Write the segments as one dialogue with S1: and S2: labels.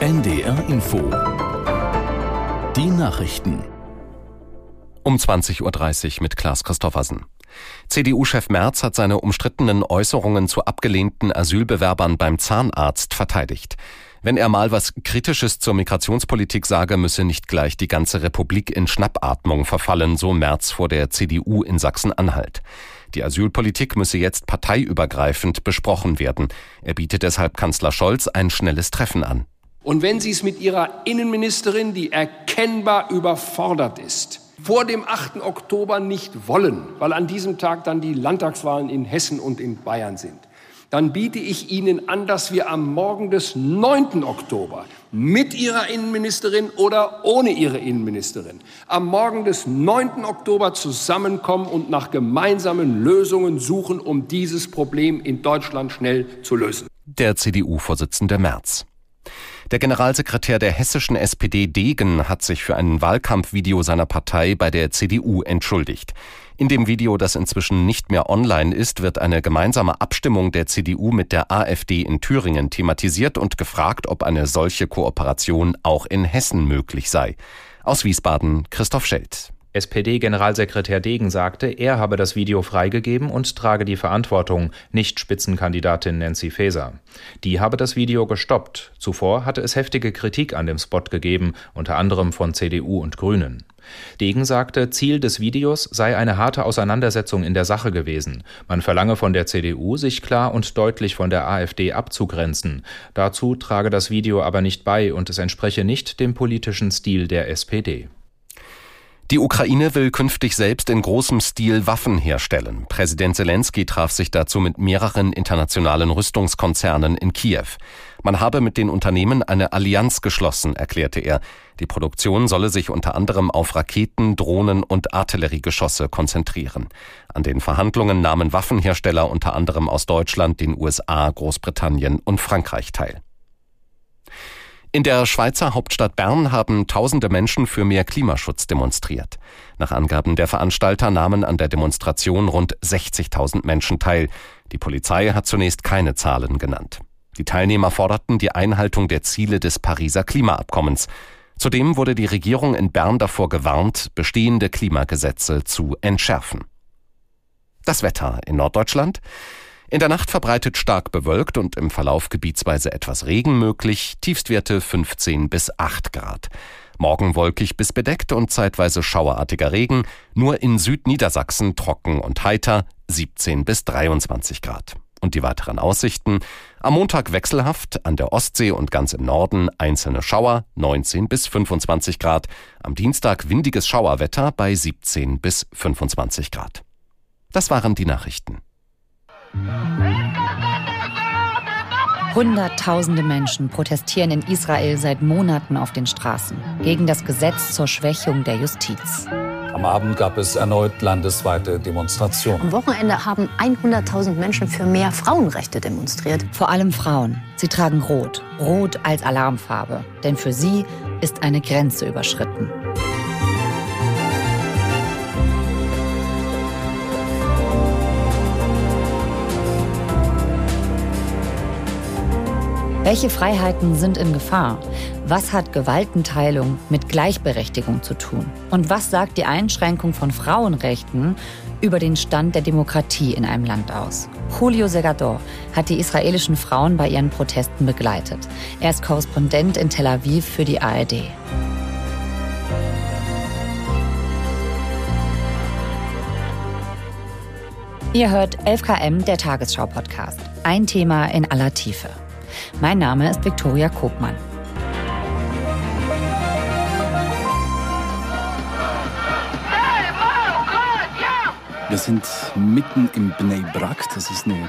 S1: NDR Info. Die Nachrichten.
S2: Um 20.30 Uhr mit Klaas Christoffersen. CDU-Chef Merz hat seine umstrittenen Äußerungen zu abgelehnten Asylbewerbern beim Zahnarzt verteidigt. Wenn er mal was Kritisches zur Migrationspolitik sage, müsse nicht gleich die ganze Republik in Schnappatmung verfallen, so Merz vor der CDU in Sachsen-Anhalt. Die Asylpolitik müsse jetzt parteiübergreifend besprochen werden. Er bietet deshalb Kanzler Scholz ein schnelles Treffen an.
S3: Und wenn Sie es mit Ihrer Innenministerin, die erkennbar überfordert ist, vor dem 8. Oktober nicht wollen, weil an diesem Tag dann die Landtagswahlen in Hessen und in Bayern sind, dann biete ich Ihnen an, dass wir am Morgen des 9. Oktober mit Ihrer Innenministerin oder ohne Ihre Innenministerin am Morgen des 9. Oktober zusammenkommen und nach gemeinsamen Lösungen suchen, um dieses Problem in Deutschland schnell zu lösen.
S2: Der CDU-Vorsitzende Merz. Der Generalsekretär der hessischen SPD Degen hat sich für ein Wahlkampfvideo seiner Partei bei der CDU entschuldigt. In dem Video, das inzwischen nicht mehr online ist, wird eine gemeinsame Abstimmung der CDU mit der AfD in Thüringen thematisiert und gefragt, ob eine solche Kooperation auch in Hessen möglich sei. Aus Wiesbaden Christoph Schelt.
S4: SPD-Generalsekretär Degen sagte, er habe das Video freigegeben und trage die Verantwortung, nicht Spitzenkandidatin Nancy Faeser. Die habe das Video gestoppt. Zuvor hatte es heftige Kritik an dem Spot gegeben, unter anderem von CDU und Grünen. Degen sagte, Ziel des Videos sei eine harte Auseinandersetzung in der Sache gewesen. Man verlange von der CDU, sich klar und deutlich von der AfD abzugrenzen. Dazu trage das Video aber nicht bei und es entspreche nicht dem politischen Stil der SPD.
S2: Die Ukraine will künftig selbst in großem Stil Waffen herstellen. Präsident Zelensky traf sich dazu mit mehreren internationalen Rüstungskonzernen in Kiew. Man habe mit den Unternehmen eine Allianz geschlossen, erklärte er. Die Produktion solle sich unter anderem auf Raketen, Drohnen und Artilleriegeschosse konzentrieren. An den Verhandlungen nahmen Waffenhersteller unter anderem aus Deutschland, den USA, Großbritannien und Frankreich teil. In der Schweizer Hauptstadt Bern haben tausende Menschen für mehr Klimaschutz demonstriert. Nach Angaben der Veranstalter nahmen an der Demonstration rund 60.000 Menschen teil. Die Polizei hat zunächst keine Zahlen genannt. Die Teilnehmer forderten die Einhaltung der Ziele des Pariser Klimaabkommens. Zudem wurde die Regierung in Bern davor gewarnt, bestehende Klimagesetze zu entschärfen. Das Wetter in Norddeutschland. In der Nacht verbreitet stark bewölkt und im Verlauf gebietsweise etwas Regen möglich, Tiefstwerte 15 bis 8 Grad. Morgen wolkig bis bedeckt und zeitweise schauerartiger Regen, nur in Südniedersachsen trocken und heiter 17 bis 23 Grad. Und die weiteren Aussichten. Am Montag wechselhaft, an der Ostsee und ganz im Norden einzelne Schauer 19 bis 25 Grad. Am Dienstag windiges Schauerwetter bei 17 bis 25 Grad. Das waren die Nachrichten.
S5: Hunderttausende Menschen protestieren in Israel seit Monaten auf den Straßen gegen das Gesetz zur Schwächung der Justiz.
S6: Am Abend gab es erneut landesweite Demonstrationen.
S7: Am Wochenende haben 100.000 Menschen für mehr Frauenrechte demonstriert.
S5: Vor allem Frauen. Sie tragen Rot. Rot als Alarmfarbe. Denn für sie ist eine Grenze überschritten. Welche Freiheiten sind in Gefahr? Was hat Gewaltenteilung mit Gleichberechtigung zu tun? Und was sagt die Einschränkung von Frauenrechten über den Stand der Demokratie in einem Land aus? Julio Segador hat die israelischen Frauen bei ihren Protesten begleitet. Er ist Korrespondent in Tel Aviv für die ARD. Ihr hört 11KM, der Tagesschau-Podcast. Ein Thema in aller Tiefe. Mein Name ist Viktoria Kobmann.
S8: Wir sind mitten im Bnei Brak. Das ist eine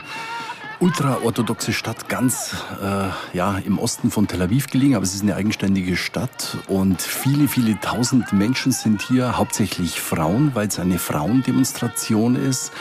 S8: ultraorthodoxe Stadt, ganz äh, ja, im Osten von Tel Aviv gelegen, aber es ist eine eigenständige Stadt und viele, viele tausend Menschen sind hier, hauptsächlich Frauen, weil es eine Frauendemonstration ist.